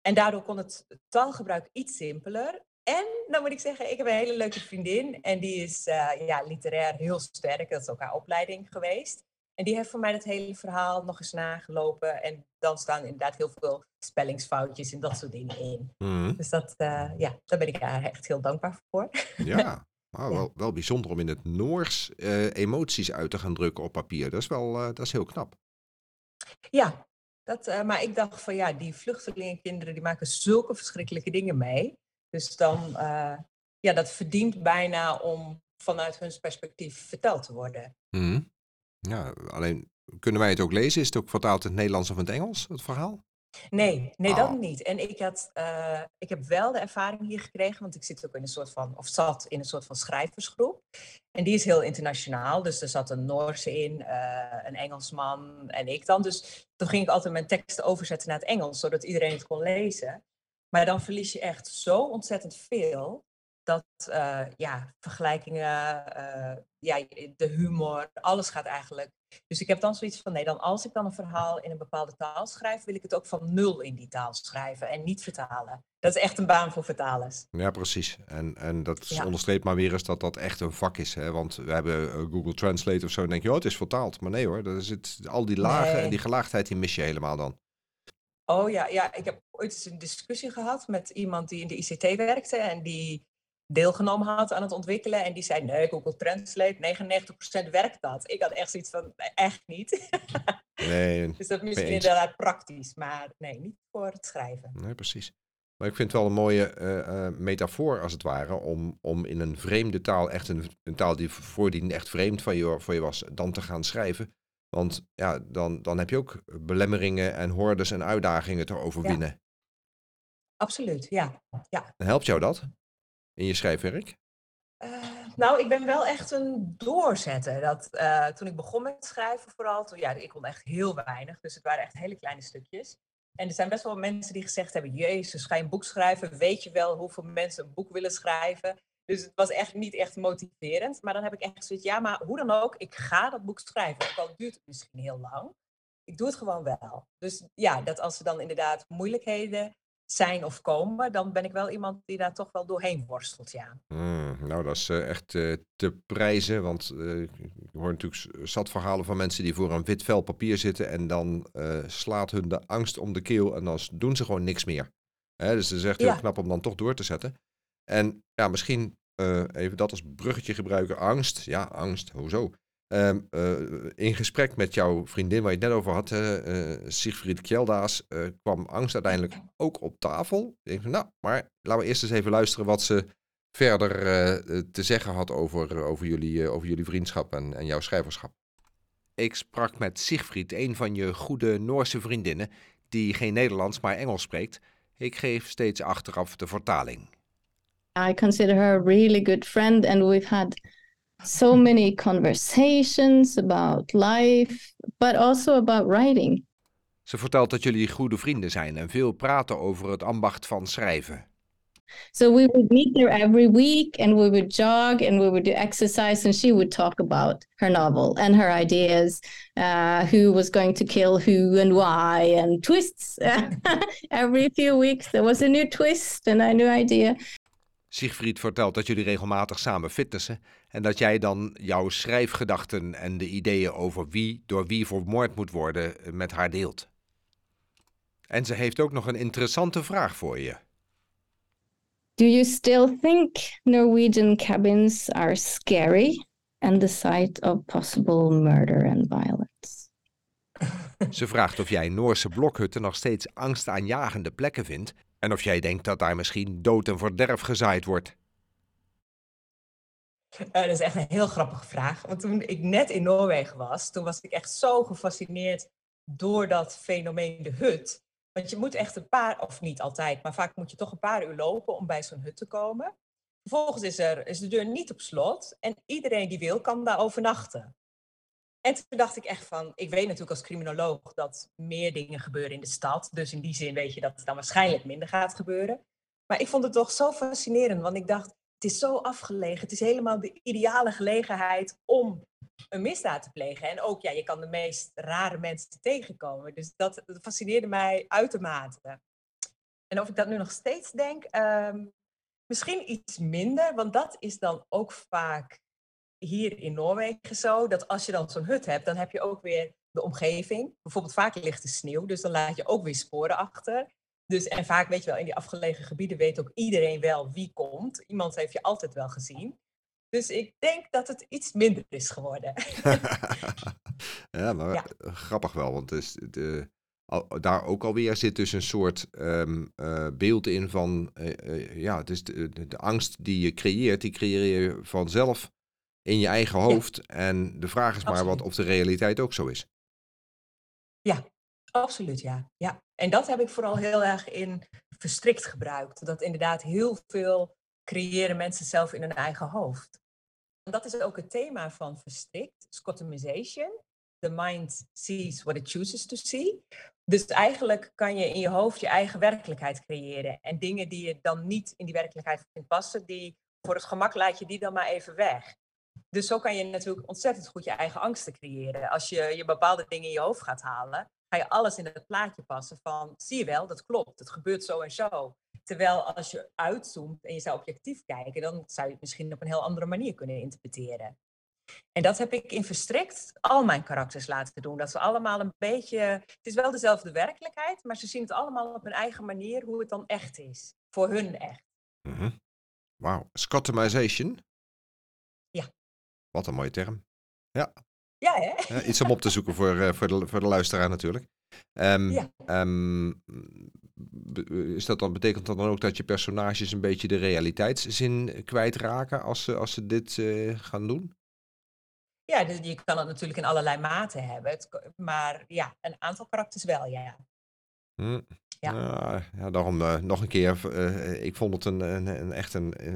En daardoor kon het taalgebruik iets simpeler. En dan moet ik zeggen, ik heb een hele leuke vriendin. En die is eh, ja, literair heel sterk. Dat is ook haar opleiding geweest. En die heeft voor mij het hele verhaal nog eens nagelopen. En dan staan inderdaad heel veel spellingsfoutjes en dat soort dingen in. Mhm. Dus dat, eh, ja, daar ben ik haar echt heel dankbaar voor. Ja, wel, wel bijzonder om in het Noors eh, emoties uit te gaan drukken op papier. Dat is wel dat is heel knap. Ja, dat, maar ik dacht van ja, die vluchtelingenkinderen die maken zulke verschrikkelijke dingen mee. Dus dan, eh, ja, dat verdient bijna om vanuit hun perspectief verteld te worden. Mhm. Ja, alleen kunnen wij het ook lezen? Is het ook vertaald in het Nederlands of in het Engels, het verhaal? Nee, nee, Oh. dat niet. En ik, had, eh, ik heb wel de ervaring hier gekregen, want ik zit ook in een soort van, of zat in een soort van schrijversgroep. En die is heel internationaal. Dus er zat een Noorse in, eh, een Engelsman en ik dan. Dus toen ging ik altijd mijn teksten overzetten naar het Engels, zodat iedereen het kon lezen. Maar dan verlies je echt zo ontzettend veel. dat uh, ja, vergelijkingen, uh, ja, de humor, alles gaat eigenlijk. Dus ik heb dan zoiets van, nee, dan als ik dan een verhaal in een bepaalde taal schrijf, wil ik het ook van nul in die taal schrijven en niet vertalen. Dat is echt een baan voor vertalers. Ja, precies. En, en dat ja. onderstreept maar weer eens dat dat echt een vak is. Hè? Want we hebben Google Translate of zo en denk je, oh, het is vertaald. Maar nee hoor, dat is het, al die lagen nee. en die gelaagdheid, die mis je helemaal dan. Oh ja, ja, ik heb ooit eens een discussie gehad met iemand die in de ICT werkte en die deelgenomen had aan het ontwikkelen. En die zei, nee, Google Translate, 99% werkt dat. Ik had echt zoiets van, echt niet. Nee. dus dat is misschien inderdaad praktisch, maar nee, niet voor het schrijven. Nee, precies. Maar ik vind het wel een mooie uh, uh, metafoor, als het ware, om, om in een vreemde taal, echt een, een taal die voordien echt vreemd van je, voor je was, dan te gaan schrijven. Want ja, dan, dan heb je ook belemmeringen en hordes en uitdagingen te overwinnen. Ja. Absoluut, ja. ja. Helpt jou dat? in je schrijfwerk? Uh, nou, ik ben wel echt een doorzetter. Dat, uh, toen ik begon met schrijven vooral, toen, ja, ik kon echt heel weinig. Dus het waren echt hele kleine stukjes. En er zijn best wel mensen die gezegd hebben, jezus, ga je een boek schrijven? Weet je wel hoeveel mensen een boek willen schrijven? Dus het was echt niet echt motiverend. Maar dan heb ik echt zoiets, ja, maar hoe dan ook, ik ga dat boek schrijven. Ook al duurt het misschien heel lang. Ik doe het gewoon wel. Dus ja, dat als er dan inderdaad moeilijkheden zijn of komen, dan ben ik wel iemand die daar toch wel doorheen worstelt, ja. Mm, nou, dat is uh, echt uh, te prijzen, want uh, ik hoor natuurlijk zat verhalen van mensen die voor een wit vel papier zitten en dan slaat hun de angst om de keel en dan doen ze gewoon niks meer. Hè, dus het is echt heel knap om dan toch door te zetten. En ja, misschien even dat als bruggetje gebruiken, angst. Ja, angst, hoezo? Uh, uh, in gesprek met jouw vriendin, waar je het net over had, uh, Sigfried Kjeldaas, kwam angst uiteindelijk ook op tafel. Ik denk, nou, maar laten we eerst eens even luisteren wat ze verder te zeggen had over, over, jullie, over jullie vriendschap en, en jouw schrijverschap. Ik sprak met Sigfried, een van je goede Noorse vriendinnen, die geen Nederlands, maar Engels spreekt. Ik geef steeds achteraf de vertaling. I consider her a really good friend and we've had so many conversations about life, but also about writing. Ze vertelt dat jullie goede vrienden zijn en veel praten over het ambacht van schrijven. So we would meet there every week and we would jog and we would do exercise and she would talk about her novel and her ideas, uh, who was going to kill who and why and twists. every few weeks there was a new twist and a new idea. Siegfried vertelt dat jullie regelmatig samen fitnessen en dat jij dan jouw schrijfgedachten en de ideeën over wie door wie vermoord moet worden eh, met haar deelt. En ze heeft ook nog een interessante vraag voor je. Do you still think Norwegian cabins are scary and the site of possible murder and violence? Ze vraagt of jij Noorse blokhutten nog steeds angstaanjagende plekken vindt en of jij denkt dat daar misschien dood en verderf gezaaid wordt. Uh, dat is echt een heel grappige vraag. Want toen ik net in Noorwegen was, toen was ik echt zo gefascineerd door dat fenomeen de hut. Want je moet echt een paar, of niet altijd, maar vaak moet je toch een paar uur lopen om bij zo'n hut te komen. Vervolgens is, er, is de deur niet op slot en iedereen die wil kan daar overnachten. En toen dacht ik echt van, ik weet natuurlijk als criminoloog dat meer dingen gebeuren in de stad. Dus in die zin weet je dat het dan waarschijnlijk minder gaat gebeuren. Maar ik vond het toch zo fascinerend, want ik dacht, het is zo afgelegen. Het is helemaal de ideale gelegenheid om een misdaad te plegen. En ook, ja, je kan de meest rare mensen tegenkomen. Dus dat, fascineerde mij uitermate. En of ik dat nu nog steeds denk, um, misschien iets minder, want dat is dan ook vaak hier in Noorwegen zo, dat als je dan zo'n hut hebt, dan heb je ook weer de omgeving. Bijvoorbeeld vaak ligt er sneeuw, dus dan laat je ook weer sporen achter. Dus, en vaak weet je wel, in die afgelegen gebieden weet ook iedereen wel wie komt. Iemand heeft je altijd wel gezien. Dus ik denk dat het iets minder is geworden. ja, maar grappig wel, want dus de, daar ook alweer zit dus een soort um, uh, beeld in van, uh, uh, ja, dus de, de, de, angst die je creëert, die creëer je vanzelf in je eigen hoofd. Ja. En de vraag is maar wat of de realiteit ook zo is. Ja, absoluut ja. ja. En dat heb ik vooral heel erg in verstrikt gebruikt. Dat inderdaad heel veel creëren mensen zelf in hun eigen hoofd. En dat is ook het thema van verstrikt, Scottomization. The mind sees what it chooses to see. Dus eigenlijk kan je in je hoofd je eigen werkelijkheid creëren. En dingen die je dan niet in die werkelijkheid vindt passen, die voor het gemak laat je die dan maar even weg. Dus zo kan je natuurlijk ontzettend goed je eigen angsten creëren. Als je je bepaalde dingen in je hoofd gaat halen, ga je alles in het plaatje passen van, zie je wel, dat klopt, het gebeurt zo en zo. Terwijl als je uitzoomt en je zou objectief kijken, dan zou je het misschien op een heel andere manier kunnen interpreteren. En dat heb ik in verstrikt al mijn karakters laten doen. Dat ze allemaal een beetje. Het is wel dezelfde werkelijkheid, maar ze zien het allemaal op hun eigen manier hoe het dan echt is. Voor hun echt. Mhm. Wauw. Scottomization? Wat een mooie term. Ja. Ja, hè? Iets om op te zoeken voor, eh, voor, de, voor de luisteraar natuurlijk. Ehm, Ja. ehm, is dat dan, betekent dat dan ook dat je personages een beetje de realiteitszin kwijtraken als ze, als ze dit eh, gaan doen? Ja, dus je kan het natuurlijk in allerlei maten hebben. Het, maar ja, een aantal karakters wel, ja. Hm. Ja. Nou, ja, daarom eh, nog een keer. eh, ik vond het een, een, een echt een eh,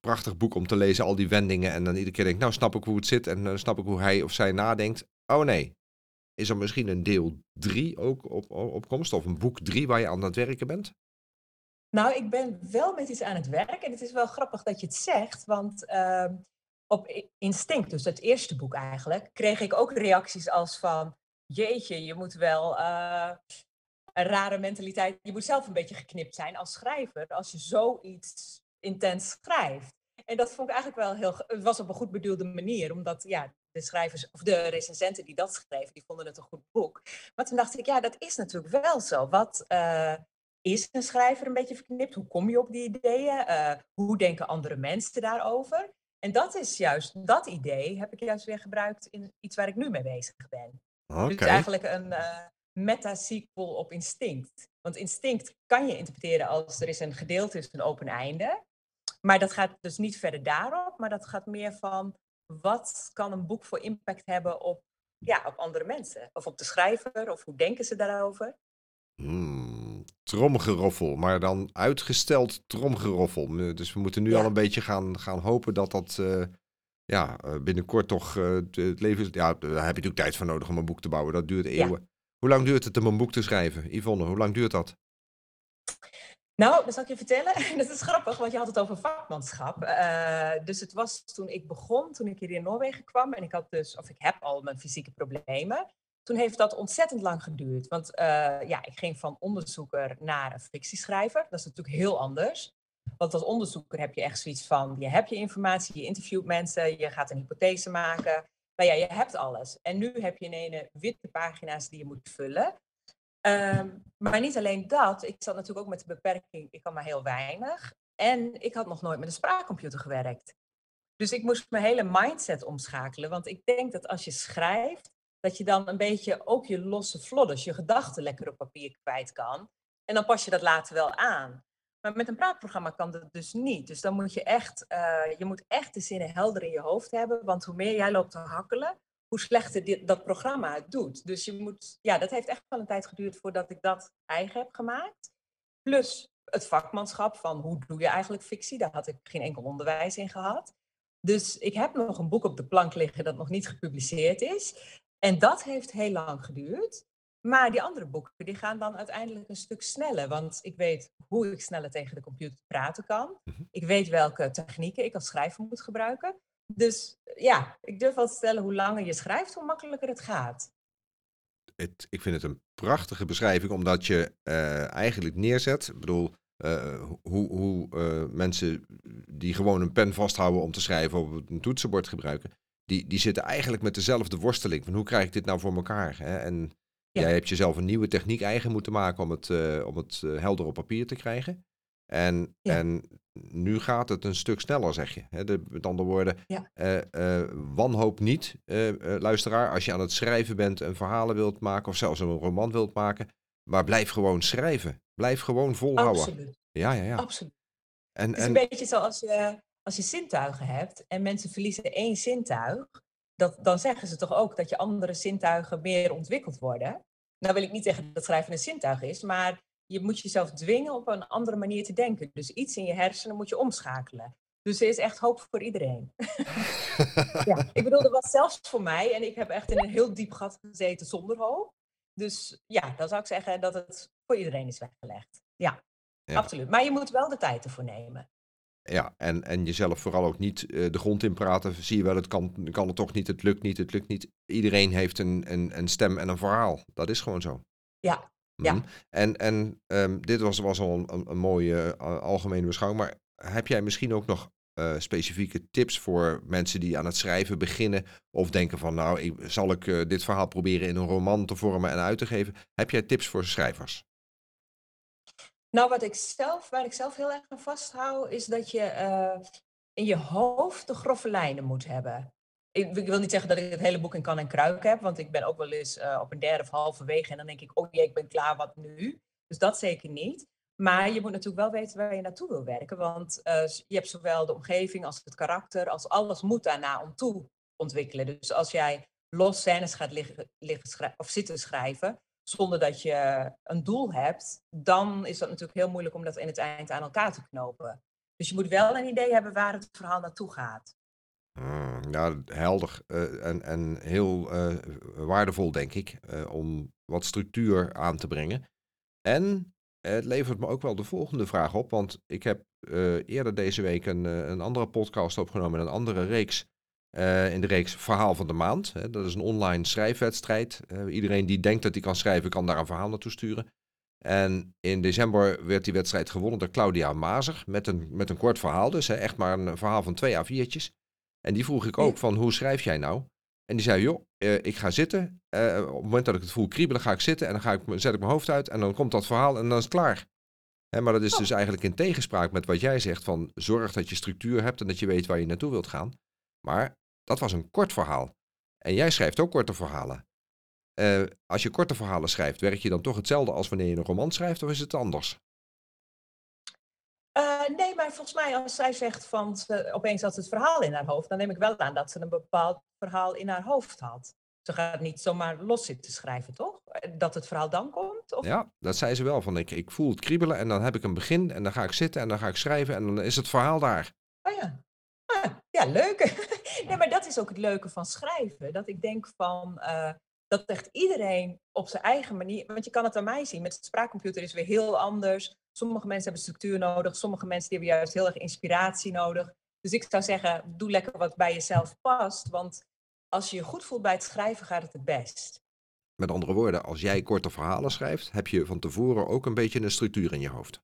prachtig boek om te lezen, al die wendingen. En dan iedere keer denk ik, nou snap ik hoe het zit en dan snap ik hoe hij of zij nadenkt. Oh nee, is er misschien een deel 3 ook op, op, op komst? Of een boek 3 waar je aan het werken bent? Nou, ik ben wel met iets aan het werk. En het is wel grappig dat je het zegt. Want ehm, op Instinct, dus het eerste boek eigenlijk, kreeg ik ook reacties als van... Jeetje, je moet wel eh, een rare mentaliteit... Je moet zelf een beetje geknipt zijn als schrijver als je zoiets intens schrijft. En dat vond ik eigenlijk wel heel... Het was op een goed bedoelde manier, omdat ja, de schrijvers of de recensenten die dat schreven, die vonden het een goed boek. Maar toen dacht ik, ja, dat is natuurlijk wel zo. Wat... eh, is een schrijver een beetje verknipt? Hoe kom je op die ideeën? Eh, hoe denken andere mensen daarover? En dat is juist, dat idee heb ik juist weer gebruikt in iets waar ik nu mee bezig ben. Oké. Dus eigenlijk een eh, meta-sequel op instinct. Want instinct kan je interpreteren als er is een gedeelte, is een open einde. Maar dat gaat dus niet verder daarop, maar dat gaat meer van wat kan een boek voor impact hebben op, ja, op andere mensen? Of op de schrijver, of hoe denken ze daarover? Hmm, tromgeroffel, maar dan uitgesteld tromgeroffel. Dus we moeten nu Ja. al een beetje gaan, gaan hopen dat dat eh, ja, eh, binnenkort toch eh, het het leven... Ja, daar heb je natuurlijk tijd voor nodig om een boek te bouwen. Dat duurt eeuwen. Hoe lang duurt het om een boek te schrijven? Yvonne, hoe lang duurt dat? Nou, dat zal ik je vertellen. Dat is grappig, want je had het over vakmanschap. Eh, dus het was toen ik begon, toen ik hier in Noorwegen kwam. En ik had dus, of ik heb al mijn fysieke problemen. Toen heeft dat ontzettend lang geduurd. Want eh, ja, ik ging van onderzoeker naar een fictieschrijver. Dat is natuurlijk heel anders. Want als onderzoeker heb je echt zoiets van, je hebt je informatie, je interviewt mensen, je gaat een hypothese maken. Nou ja, je hebt alles. En nu heb je ineens witte pagina's die je moet vullen. Ehm, maar niet alleen dat, ik zat natuurlijk ook met de beperking, ik kan maar heel weinig. En ik had nog nooit met een spraakcomputer gewerkt. Dus ik moest mijn hele mindset omschakelen. Want ik denk dat als je schrijft, dat je dan een beetje ook je losse vlodders, je gedachten lekker op papier kwijt kan. En dan pas je dat later wel aan. Maar met een praatprogramma kan dat dus niet. Dus dan moet je echt, eh, je moet echt de zinnen helder in je hoofd hebben. Want hoe meer jij loopt te hakkelen, hoe slechter dit, dat programma het doet. Dus je moet, ja, dat heeft echt wel een tijd geduurd voordat ik dat eigen heb gemaakt. Plus het vakmanschap van hoe doe je eigenlijk fictie, daar had ik geen enkel onderwijs in gehad. Dus ik heb nog een boek op de plank liggen dat nog niet gepubliceerd is. En dat heeft heel lang geduurd. Maar die andere boeken die gaan dan uiteindelijk een stuk sneller. Want ik weet hoe ik sneller tegen de computer praten kan. Mhm. Ik weet welke technieken ik als schrijver moet gebruiken. Dus ja, ik durf wel te stellen, hoe langer je schrijft, hoe makkelijker het gaat. Het, ik vind het een prachtige beschrijving, omdat je eh, eigenlijk neerzet. Ik bedoel, eh, hoe, hoe eh, mensen die gewoon een pen vasthouden om te schrijven of een toetsenbord gebruiken, die, die zitten eigenlijk met dezelfde worsteling. Van hoe krijg ik dit nou voor elkaar? Hè? En Ja. jij hebt jezelf een nieuwe techniek eigen moeten maken om het, eh, om het eh, helder op papier te krijgen. En, Ja. en nu gaat het een stuk sneller, zeg je. De, met andere woorden, Ja. eh, wanhoop niet, luisteraar, als je aan het schrijven bent en verhalen wilt maken of zelfs een roman wilt maken. Maar blijf gewoon schrijven. Blijf gewoon volhouden. Absoluut, Ja, ja, ja. absoluut. En, Het is en een beetje zoals je, als je zintuigen hebt en mensen verliezen één zintuig, dat, dan zeggen ze toch ook dat je andere zintuigen meer ontwikkeld worden. Nou wil ik niet zeggen dat schrijven een zintuig is, maar je moet jezelf dwingen op een andere manier te denken. Dus iets in je hersenen moet je omschakelen. Dus er is echt hoop voor iedereen. ja, ik bedoel, dat was zelfs voor mij en ik heb echt in een heel diep gat gezeten zonder hoop. Dus ja, dan zou ik zeggen dat het voor iedereen is weggelegd. Ja, Ja. absoluut. Maar je moet wel de tijd ervoor nemen. Ja, en, en jezelf vooral ook niet eh, de grond in praten. Zie je wel, het kan, kan het toch niet, het lukt niet, het lukt niet. Iedereen heeft een, een, een stem en een verhaal. Dat is gewoon zo. Ja, ja. Mhm. En, en ehm, dit was, was al een, een, mooie uh, algemene beschouwing. Maar heb jij misschien ook nog uh, specifieke tips voor mensen die aan het schrijven beginnen? Of denken van, nou, ik, zal ik dit verhaal proberen in een roman te vormen en uit te geven? Heb jij tips voor schrijvers? Nou, wat ik zelf, waar ik zelf heel erg aan vasthoud, is dat je uh, in je hoofd de grove lijnen moet hebben. Ik, wil niet zeggen dat ik het hele boek in kan en kruik heb, want ik ben ook wel eens uh, op een derde of halve wege en dan denk ik, oh jee, ik ben klaar, wat nu? Dus dat zeker niet. Maar je moet natuurlijk wel weten waar je naartoe wil werken, want uh, je hebt zowel de omgeving als het karakter, als alles moet daarna om toe ontwikkelen. Dus als jij los scènes gaat liggen, liggen of zitten schrijven, zonder dat je een doel hebt, dan is dat natuurlijk heel moeilijk om dat in het eind aan elkaar te knopen. Dus je moet wel een idee hebben waar het verhaal naartoe gaat. Mm, nou, helder uh, en, en heel uh, waardevol, denk ik, uh, om wat structuur aan te brengen. En het levert me ook wel de volgende vraag op, want ik heb eerder deze week een, een andere podcast opgenomen, een andere reeks uh, in de reeks Verhaal van de Maand. Hè. Dat is een online schrijfwedstrijd. Uh, iedereen die denkt dat hij kan schrijven, kan daar een verhaal naartoe sturen. En in december werd die wedstrijd gewonnen door Claudia Mazer met een, met een kort verhaal. Dus hè, echt maar een verhaal van twee A4'tjes. En die vroeg ik ook van, hoe schrijf jij nou? En die zei, joh, uh, ik ga zitten. op het moment dat ik het voel kriebelen, ga ik zitten. En dan ga ik, zet ik mijn hoofd uit en dan komt dat verhaal en dan is het klaar. Hè, maar dat is oh. dus eigenlijk in tegenspraak met wat jij zegt van, zorg dat je structuur hebt en dat je weet waar je naartoe wilt gaan. Maar dat was een kort verhaal. En jij schrijft ook korte verhalen. Uh, als je korte verhalen schrijft, werk je dan toch hetzelfde als wanneer je een roman schrijft, of is het anders? Uh, nee, maar volgens mij als zij zegt van ze, opeens had het verhaal in haar hoofd, dan neem ik wel aan dat ze een bepaald verhaal in haar hoofd had. Ze gaat niet zomaar los zitten schrijven, toch? Dat het verhaal dan komt? Of? Ja, dat zei ze wel. Van ik, ik voel het kriebelen en dan heb ik een begin en dan ga ik zitten en dan ga ik schrijven en dan is het verhaal daar. Oh ja. Ah, ja, leuk. nee, maar dat is ook het leuke van schrijven. Dat ik denk van uh, dat echt iedereen op zijn eigen manier. Want je kan het aan mij zien. Met de spraakcomputer is weer heel anders. Sommige mensen hebben structuur nodig. Sommige mensen die hebben juist heel erg inspiratie nodig. Dus ik zou zeggen, doe lekker wat bij jezelf past. Want als je je goed voelt bij het schrijven, gaat het het best. Met andere woorden, als jij korte verhalen schrijft, heb je van tevoren ook een beetje een structuur in je hoofd.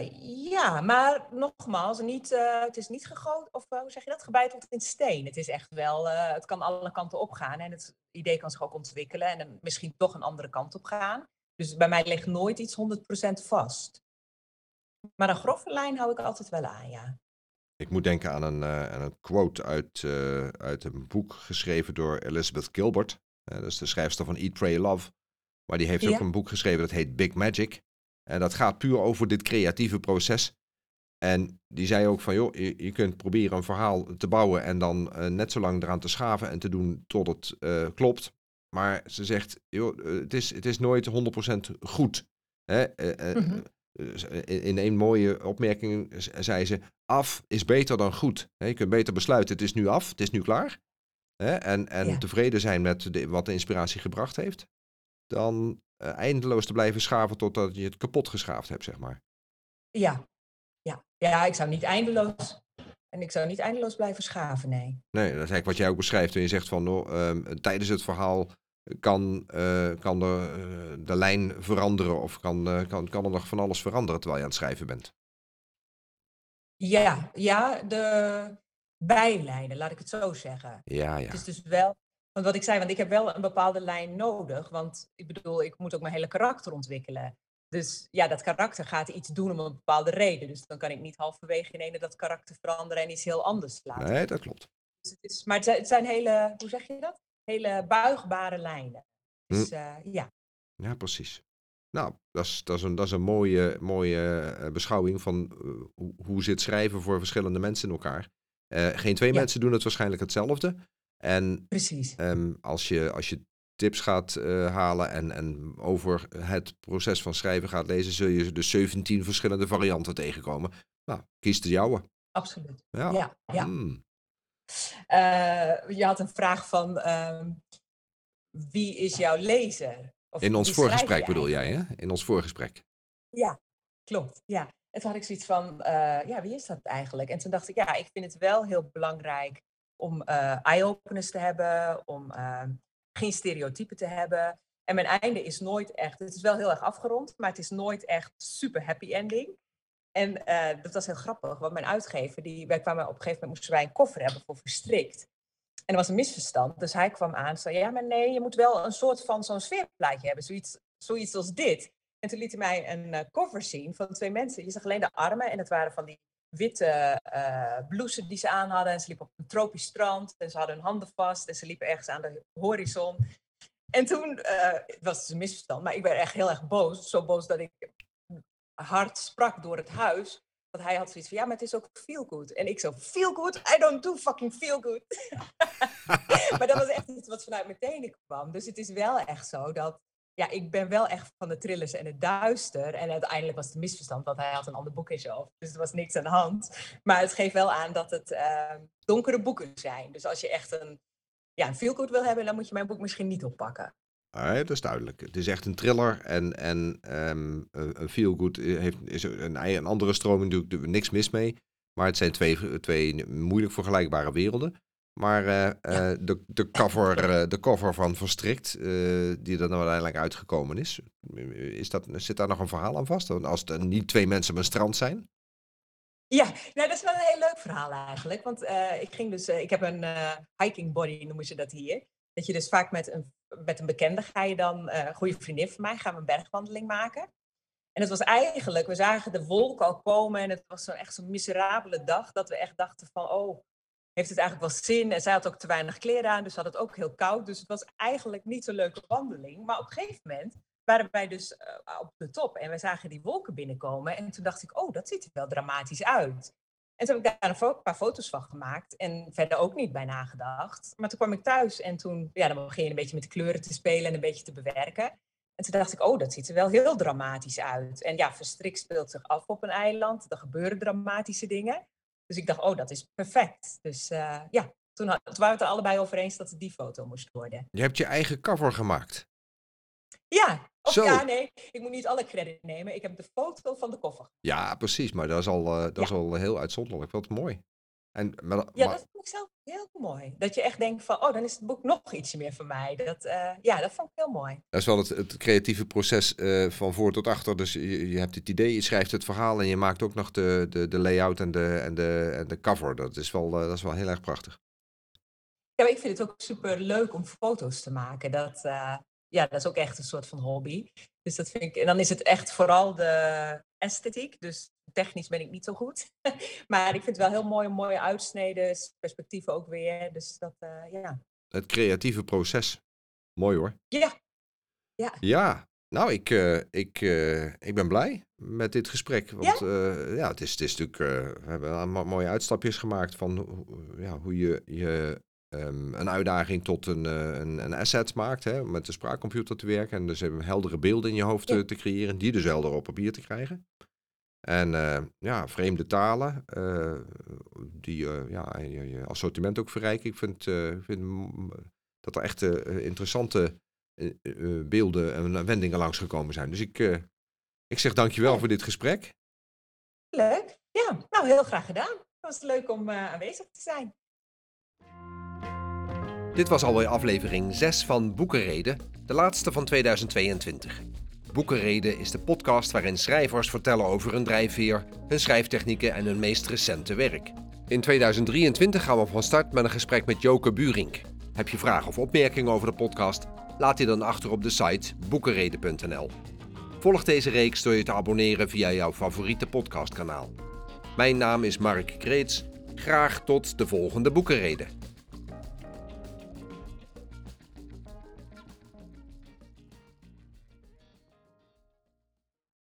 Uh, ja, maar nogmaals, niet, uh, het is niet gegoten, of uh, hoe zeg je dat, gebeiteld in steen. Het is echt wel, het kan alle kanten op gaan en het idee kan zich ook ontwikkelen en dan misschien toch een andere kant op gaan. Dus bij mij ligt nooit iets 100% vast. Maar een grove lijn hou ik altijd wel aan, ja. Ik moet denken aan een, aan een quote uit, uit een boek geschreven door Elizabeth Gilbert. dat is de schrijfster van Eat, Pray, Love. Maar die heeft ja? ook een boek geschreven dat heet Big Magic. En dat gaat puur over dit creatieve proces. En die zei ook van, joh, je, je kunt proberen een verhaal te bouwen en dan uh, net zo lang eraan te schaven en te doen tot het uh, klopt. Maar ze zegt, joh, uh, het, is, het is nooit 100% goed. Hè? Mm-hmm. In, in een mooie opmerking zei ze, af is beter dan goed. Je kunt beter besluiten, het is nu af, het is nu klaar. En, en ja. tevreden zijn met de, wat de inspiratie gebracht heeft. Dan eindeloos te blijven schaven totdat je het kapot geschaafd hebt, zeg maar. Ja, ja. ja ik zou niet eindeloos. En ik zou niet eindeloos blijven schaven, nee. Nee, dat is eigenlijk wat jij ook beschrijft. En je zegt van oh, um, tijdens het verhaal kan, uh, kan de, uh, de lijn veranderen of kan, uh, kan, kan er nog van alles veranderen terwijl je aan het schrijven bent. Ja, ja, de bijlijnen, laat ik het zo zeggen. Ja, ja. Het is dus wel want wat ik zei, want ik heb wel een bepaalde lijn nodig. Want ik bedoel, ik moet ook mijn hele karakter ontwikkelen. Dus ja, dat karakter gaat iets doen om een bepaalde reden. Dus dan kan ik niet halverwege in ene dat karakter veranderen en iets heel anders laten. Nee, dat klopt. Dus het is, maar het zijn hele, hoe zeg je dat? Hele buigbare lijnen. Dus hm. uh, ja. Ja, precies. Nou, dat is, dat is, een, dat is een mooie, mooie uh, beschouwing van uh, hoe, hoe zit schrijven voor verschillende mensen in elkaar. geen twee ja. mensen doen het waarschijnlijk hetzelfde. En Precies. Um, als, je, als je tips gaat uh, halen en, en over het proces van schrijven gaat lezen, zul je dus 17 verschillende varianten tegenkomen. Nou, kies de jouwe. Absoluut. Ja. ja, ja. Hmm. Uh, je had een vraag van um, wie is jouw lezer? Of In ons voorgesprek bedoel jij, hè? In ons voorgesprek. Ja, klopt. Ja. En toen had ik zoiets van, eh, ja, wie is dat eigenlijk? En toen dacht ik, ja, ik vind het wel heel belangrijk om uh, eye-openers te hebben, om uh, geen stereotypen te hebben. En mijn einde is nooit echt, het is wel heel erg afgerond, maar het is nooit echt super happy ending. En uh, dat was heel grappig, want mijn uitgever, die, wij kwamen op een gegeven moment, moesten wij een koffer hebben voor verstrikt. En er was een misverstand, dus hij kwam aan en zei, ja, maar nee, je moet wel een soort van zo'n sfeerplaatje hebben, zoiets, zoiets als dit. En toen liet hij mij een uh, cover zien van twee mensen. Je zag alleen de armen en het waren van die witte uh, blouses die ze aan hadden. En ze liepen op een tropisch strand en ze hadden hun handen vast en ze liepen ergens aan de horizon. En toen uh, was het een misverstand, maar ik werd echt heel erg boos. Zo boos dat ik hard sprak door het huis. Want hij had zoiets van, ja, maar het is ook feel good. En ik zo, feel good? I don't do fucking feel good. maar dat was echt iets wat vanuit mijn tenen kwam. Dus het is wel echt zo dat, ja, ik ben wel echt van de thrillers en het duister. En uiteindelijk was het een misverstand, want hij had een ander boek in zijn hoofd. Dus er was niks aan de hand. Maar het geeft wel aan dat het uh, donkere boeken zijn. Dus als je echt een, ja, een feel wil hebben, dan moet je mijn boek misschien niet oppakken. Ah, dat is duidelijk. Het is echt een thriller en, en um, een feel good heeft, is een, andere stroming, natuurlijk niks mis mee. Maar het zijn twee, twee moeilijk vergelijkbare werelden. Maar uh, uh, de, de, cover, uh, de cover van Verstrikt, die er nou uiteindelijk uitgekomen is, is dat, zit daar nog een verhaal aan vast? Als het niet twee mensen op een strand zijn? Ja, nou, dat is wel een heel leuk verhaal eigenlijk. Want ik ging dus, ik heb een hiking body, noemen ze dat hier. Dat je dus vaak met een, met een bekende ga je dan, een goede vriendin van mij, gaan we een bergwandeling maken. En het was eigenlijk, we zagen de wolken al komen en het was zo echt zo'n miserabele dag dat we echt dachten van, oh, heeft het eigenlijk wel zin? En zij had ook te weinig kleren aan, dus had het ook heel koud. Dus het was eigenlijk niet zo'n leuke wandeling. Maar op een gegeven moment waren wij dus uh, op de top en we zagen die wolken binnenkomen. En toen dacht ik, oh, dat ziet er wel dramatisch uit. En toen heb ik daar een, paar foto's van gemaakt en verder ook niet bij nagedacht. Maar toen kwam ik thuis en toen, ja, dan begin je een beetje met de kleuren te spelen en een beetje te bewerken. En toen dacht ik, oh, dat ziet er wel heel dramatisch uit. En ja, Verstrik speelt zich af op een eiland. Er gebeuren dramatische dingen. Dus ik dacht, oh, dat is perfect. Dus uh, ja, toen, had, toen waren we het er allebei over eens dat het die foto moest worden. Je hebt je eigen cover gemaakt. Ja, of Zo. ja, nee, ik moet niet alle credit nemen. Ik heb de foto van de koffer. Ja, precies. Maar dat is al, uh, dat Ja. is al heel uitzonderlijk. Wat mooi. En, maar, Ja, maar- dat vond ik zelf heel mooi. Dat je echt denkt van, oh, dan is het boek nog ietsje meer van mij. Dat, uh, ja, dat vond ik heel mooi. Dat is wel het, het creatieve proces uh, van voor tot achter. Dus je, je, hebt het idee, je schrijft het verhaal en je maakt ook nog de, de, de layout en de, en, de, en de cover. Dat is, wel, uh, dat is wel heel erg prachtig. Ja, maar ik vind het ook super leuk om foto's te maken. Dat, ja, dat is ook echt een soort van hobby. Dus dat vind ik, en dan is het echt vooral de esthetiek. Dus technisch ben ik niet zo goed. maar ik vind het wel heel mooi, mooie uitsneden, perspectieven ook weer. Dus dat, uh, ja. Het creatieve proces. Mooi hoor. Ja. Ja. Ja. Nou, ik, uh, ik, uh, ik ben blij met dit gesprek. Want ja, ja het, is, het is natuurlijk. we hebben mooie uitstapjes gemaakt van ja, hoe je, je um, een uitdaging tot een, een, een asset maakt. Hè, met de spraakcomputer te werken. En dus hebben heldere beelden in je hoofd ja. te, te creëren. Die dus helder op papier te krijgen. En uh, ja, vreemde talen, uh, die uh, ja, je, je, assortiment ook verrijken. Ik vind, vind dat er echt interessante beelden en wendingen langsgekomen zijn. Dus ik, ik zeg dankjewel ja. voor dit gesprek. Leuk. Ja, nou heel graag gedaan. Het was leuk om aanwezig te zijn. Dit was alweer aflevering 6 van Boekenreden, de laatste van 2022. Boekenreden is de podcast waarin schrijvers vertellen over hun drijfveer, hun schrijftechnieken en hun meest recente werk. In 2023 gaan we van start met een gesprek met Joke Burink. Heb je vragen of opmerkingen over de podcast? Laat die dan achter op de site boekenreden.nl. Volg deze reeks door je te abonneren via jouw favoriete podcastkanaal. Mijn naam is Mark Kreets. Graag tot de volgende Boekenreden.